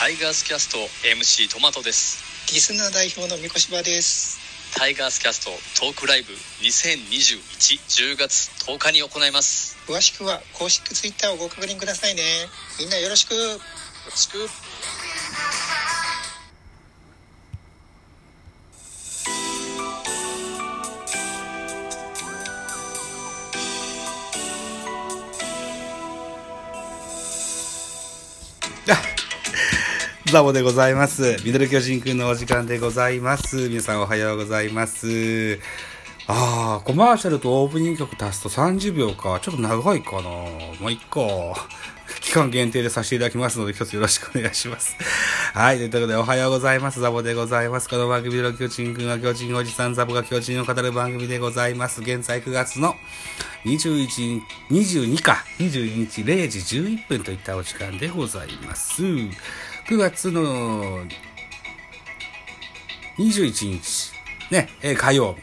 タイガースキャスト MC トマトです。リスナー代表の三越場です。タイガースキャストトークライブ202110月10日に行います。詳しくは公式ツイッターをご確認くださいね。みんなよろしく。よろしくザボでございます。ミドル巨人くんのお時間でございます。皆さんおはようございます。あー、コマーシャルとオープニング曲足すと30秒か。ちょっと長いかな。まあ、いっか。期間限定でさせていただきますので、一つよろしくお願いします。はい。ということで、おはようございます。ザボでございます。この番組の巨人くんは巨人おじさん、ザボが巨人を語る番組でございます。現在9月の21、22か。22日0時11分といったお時間でございます。9月の21日、ね、え火曜日。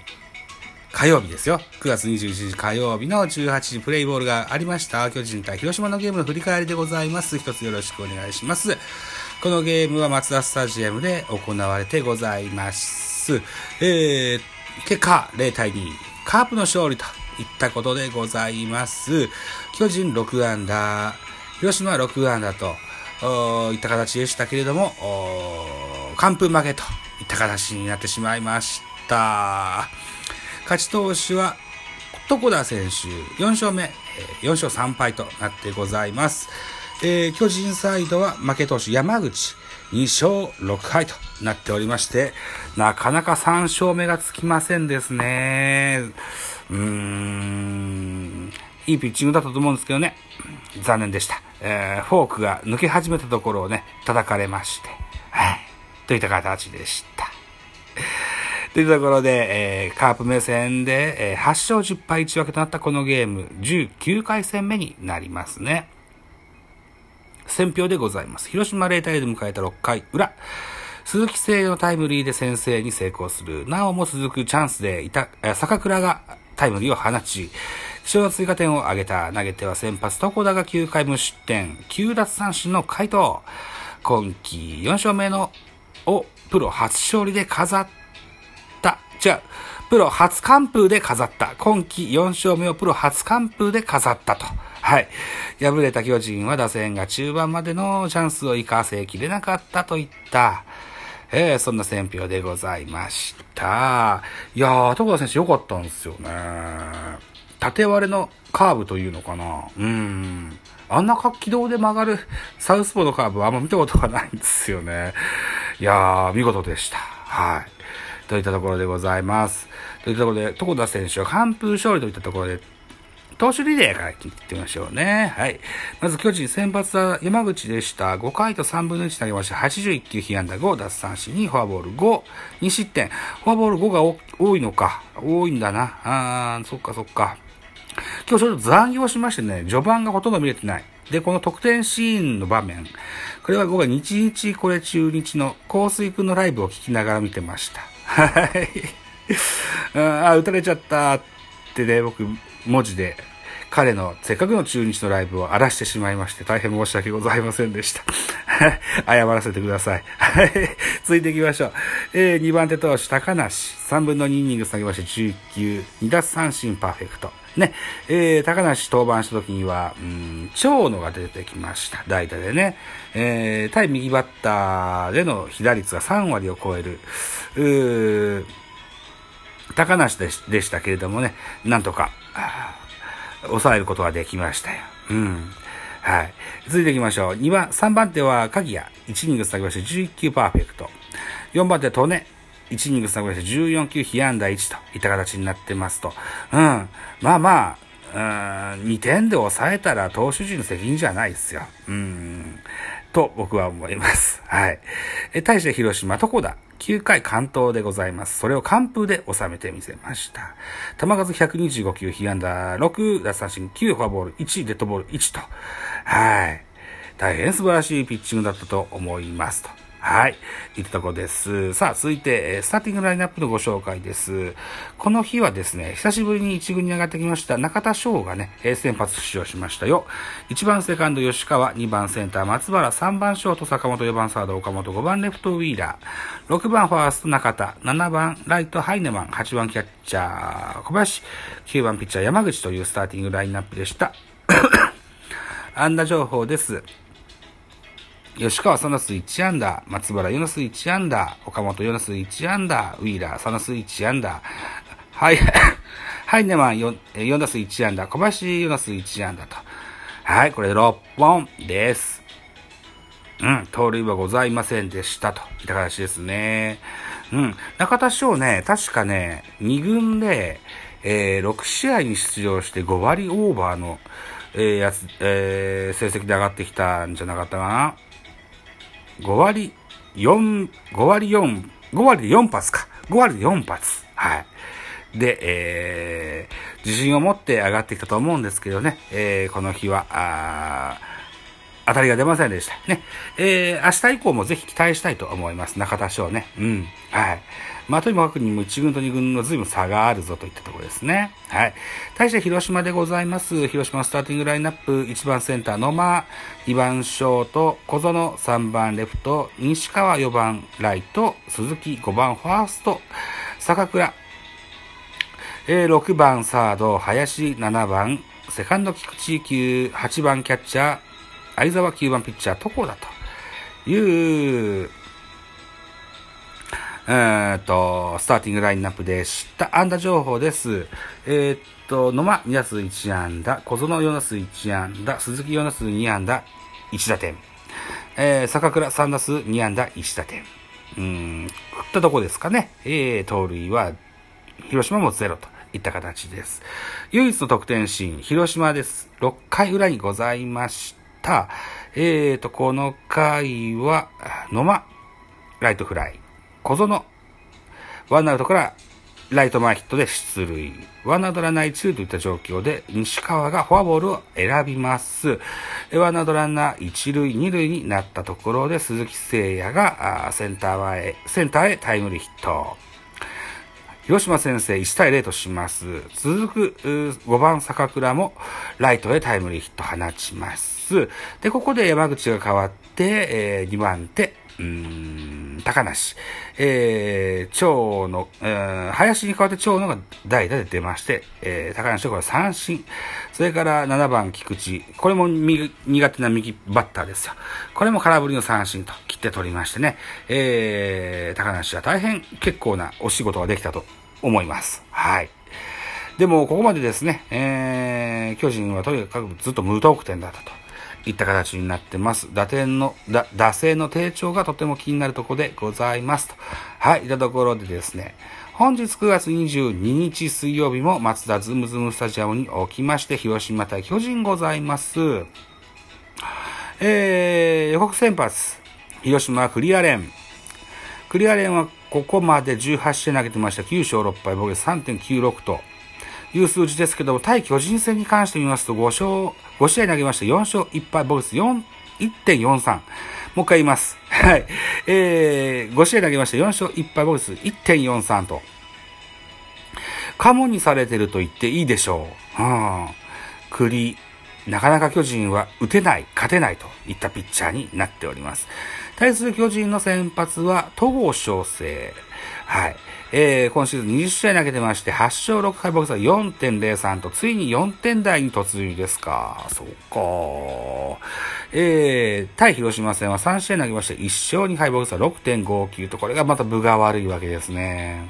火曜日ですよ。9月21日火曜日の18時プレイボールがありました。巨人対広島のゲームの振り返りでございます。一つよろしくお願いします。このゲームは松田スタジアムで行われてございます。えー、結果0対2、カープの勝利といったことでございます。巨人6アンダー、広島は6アンダーと、いった形でしたけれども、完封負けといった形になってしまいました。勝ち投手は、床田選手4勝目、4勝3敗となってございます。えー巨人サイドは負け投手山口2勝6敗となっておりまして、なかなか3勝目がつきませんですね。うーん、いいピッチングだったと思うんですけどね。残念でした。えーフォークが抜け始めたところをね、叩かれまして、はい。といった形でした。というところで、えーカープ目線で、えー8勝10敗1分けとなったこのゲーム、19回戦目になりますね。選票でございます。広島0対0で迎えた6回裏。鈴木誠也のタイムリーで先制に成功する。なおも続くチャンスでいた、坂倉がタイムリーを放ち、貴重な追加点を挙げた。投げては先発床田が9回無失点、9奪三振の回答。今季4勝目の、をプロ初勝利で飾った。違う。プロ初完封で飾った。今季4勝目をプロ初完封で飾ったと。はい。敗れた巨人は打線が中盤までのチャンスを生かせきれなかったといった、えー、そんな選評でございました。いやー、床田選手良かったんですよね。縦割れのカーブというのかな。うん。あんな軌道で曲がる サウスポーのカーブはあんま見たことがないんですよね。いやー、見事でした。はい。といったところでございます。といったところで、床田選手は完封勝利といったところで、投手リレーから聞いてみましょうね。はい。まず巨人先発は山口でした。5回と3分の1投げました。81球被安打5、奪三振にフォアボール5、2失点。フォアボール5が多いのか。多いんだな。あー、そっかそっか。今日ちょっと残業しましてね、序盤がほとんど見れてない。で、この得点シーンの場面。これは僕は日日これ中日の香水くんのライブを聞きながら見てました。はい。うんあ、打たれちゃったってね、僕、文字で、彼のせっかくの中日のライブを荒らしてしまいまして、大変申し訳ございませんでした。謝らせてください。はい。続いていきましょう。えー、2番手投手、高梨。3分の2イニング下げまして、19、2奪三振パーフェクト。ね。えー、高梨登板した時には、うん、長野が出てきました。代打でね。えー、対右バッターでの被打率が3割を超える。高梨でしでしたけれどもね、なんとか、抑えることができましたよ。うん。はい。続いていきましょう。2番、3番手は鍵谷。1イニング下げまして11球パーフェクト。4番手、トネ。1イニング下げまし14球被安打1といった形になってますと。うん。まあまあ、うん、2点で抑えたら投手陣の責任じゃないですよ。うん。と僕は思います。はい。え、対して広島、床田。9回完投でございます。それを完封で収めてみせました。球数125球、被安打6、奪三振9、フォアボール1、デッドボール1と。はい。大変素晴らしいピッチングだったと思いますと。はい。いったとこです。さあ、続いて、スターティングラインナップのご紹介です。この日はですね、久しぶりに一軍に上がってきました中田翔がね、先発出場しましたよ。1番セカンド吉川、2番センター松原、3番ショート坂本、4番サード岡本、5番レフトウィーラー、6番ファースト中田、7番ライトハイネマン、8番キャッチャー小林、9番ピッチャー山口というスターティングラインナップでした。安打情報です。吉川3打数1安打、松原4打数1安打、岡本4打数1安打、ウィーラー3打数1安打、はい、ハイネマン 4, 4打数1安打、小林4打数1安打と。はい、これ6本です。うん、盗塁はございませんでしたといった形ですね。うん、中田翔ね、確かね、2軍で、えー6試合に出場して5割オーバーの、えーやつ、えー成績で上がってきたんじゃなかったかな。5割4、5割4、5割で4発か。5割で4発。はい。で、えー、自信を持って上がってきたと思うんですけどね、えー、この日は、あー当たりが出ませんでした。ね。えー、明日以降もぜひ期待したいと思います。中田翔ね。うん。はい。まあ、とにもかくにも1軍と2軍の随分差があるぞといったところですね。はい。対して広島でございます。広島スターティングラインナップ、1番センター野間、2番ショート、小園、3番レフト、西川4番ライト、鈴木5番ファースト、坂倉、えー6番サード、林7番、セカンド菊池9、8番キャッチャー、相沢9番ピッチャー、床だという、えーっと、スターティングラインナップでした。安打情報です。えーっと、野間2打数1安打、小園4打数1安打、鈴木4打数2安打、1打点。えー、坂倉3打数2安打、1打点。うん、振ったとこですかね。えー、盗塁は、広島もゼロといった形です。唯一の得点シーン、広島です。6回裏にございました。えーと、この回は、野間、ライトフライ。小園、ワンアウトからライト前ヒットで出塁。ワンアウトランナー1塁といった状況で、西川がフォアボールを選びます。ワンアウトランナー1塁2塁になったところで、鈴木誠也がセンター前、センターへタイムリーヒット。広島先生1対0とします。続く5番坂倉もライトへタイムリーヒット放ちます。で、ここで山口が変わって、え2番手、うん、高梨。えー、長野、えー林に代わって長野が代打で出まして、えー、高梨とこれ三振。それから7番菊池。これも右苦手な右バッターですよ。これも空振りの三振と切って取りましてね、えー、高梨は大変結構なお仕事ができたと思います。はい。でも、ここまでですね、えー、巨人はとにかくずっと無得点だったといった形になってます。打点の、打、打線の低調がとても気になるところでございますと。はい、いったところでですね、本日9月22日水曜日も松田ズムズムスタジアムにおきまして、広島対巨人ございます。えー、予告先発、広島はクリアレン。クリアレンはここまで18試合投げてました。9勝6敗、防御率3.96という数字ですけども、対巨人戦に関して見ますと5勝、5試合投げました。4勝1敗、防御率4 1.43。もう一回言います。はい。えー、5試合投げました。4勝1敗、防御率1.43と。カモにされてると言っていいでしょう。うん。栗、なかなか巨人は打てない、勝てないといったピッチャーになっております。対する巨人の先発は戸郷翔征。はい。えー、今シーズン20試合投げてまして、8勝6敗、僕は4.03と、ついに4点台に突入ですか。そうか。えー、対広島戦は3試合投げまして、1勝2敗、僕は6.59と、これがまた分が悪いわけですね。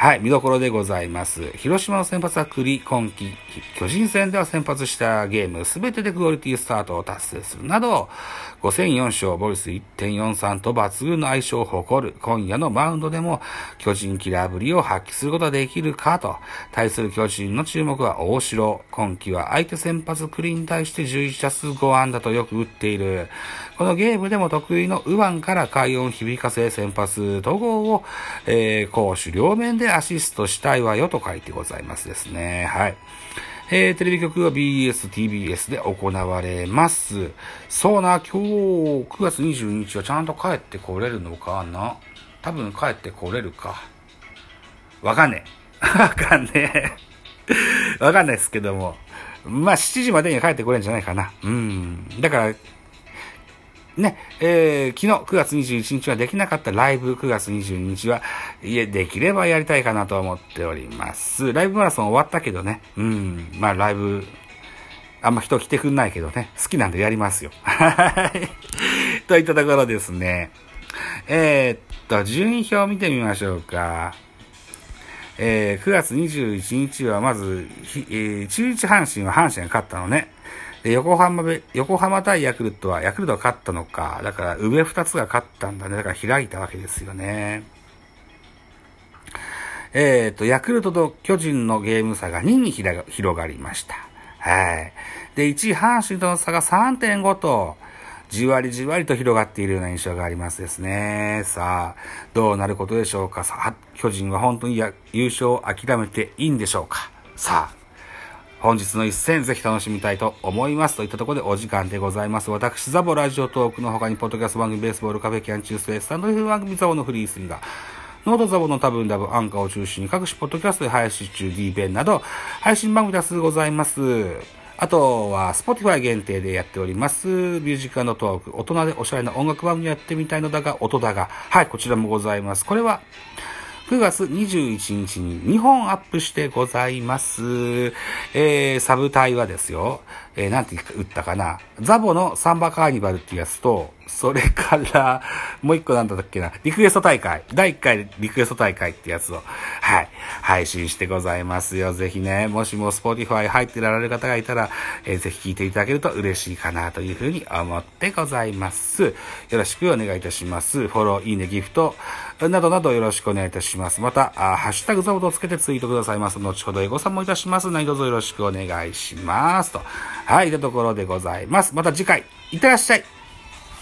はい、見どころでございます。広島の先発は栗、今季、巨人戦では先発したゲームすべてでクオリティスタートを達成するなど、5戦4勝、ボルス1.43と抜群の相性を誇る今夜のマウンドでも巨人キラーぶりを発揮することができるかと、対する巨人の注目は大城。今季は相手先発栗に対して11打数5安打とよく打っている。このゲームでも得意の右腕から快音響かせ先発戸郷を、えー、攻守両面でアシストしたいわよと書いてございますですね。はい。えー、テレビ局は BS、TBS で行われます。そうな、今日、9月22日はちゃんと帰ってこれるのかな？多分帰ってこれるか。わかんねえ。わかんねえ。わかんないですけども。まあ、7時までには帰ってこれるんじゃないかな。うん。だから、ね、えー、昨日9月21日はできなかったライブ9月22日は、いえ、できればやりたいかなと思っております。ライブマラソン終わったけどね、うん、まあライブ、あんま人来てくんないけどね、好きなんでやりますよ。はい。といったところですね。えー、っと、順位表を見てみましょうか。えー、9月21日はまず、えー中日阪神は阪神が勝ったのね。で、横浜べ、横浜対ヤクルトは、ヤクルトが勝ったのか。だから、上二つが勝ったんだね。だから開いたわけですよね。えっ、と、ヤクルトと巨人のゲーム差が2にひら広がりました。はい。で、1位阪神との差が3.5と、じわりじわりと広がっているような印象がありますですね。さあ、どうなることでしょうか。さあ、巨人は本当に優勝を諦めていいんでしょうか。さあ、本日の一戦ぜひ楽しみたいと思います。といったところでお時間でございます。私、ザボラジオトークの他に、ポッドキャスト番組、ベースボールカフェキャン中世、スタンド F 番組ザボのフリースリーが、ノートザボの多分ダブ、アンカーを中心に各種ポッドキャストで配信中、D 弁など、配信番組多数ございます。あとは、Spotify 限定でやっております、ミュージックトーク、大人でおしゃれな音楽番組やってみたいのだが、音だが、はい、こちらもございます。これは、9月21日に2本アップしてございます。えー、サブタイはですよ。えー、なんて言ったかな。ザボのサンバカーニバルってやつと、それから、もう一個なんだったっけな。リクエスト大会。第1回リクエスト大会ってやつを、はい、配信してございますよ。ぜひね、もしも Spotify 入ってられる方がいたら、えーぜひ聞いていただけると嬉しいかなというふうに思ってございます。よろしくお願いいたします。フォロー、いいね、ギフト、などなどよろしくお願いいたします。また、あハッシュタグザボとつけてツイートくださいます。後ほどエゴさんもいたします。何卒よろしくお願いします。と。はい、というところでございます。また次回、いってらっしゃい。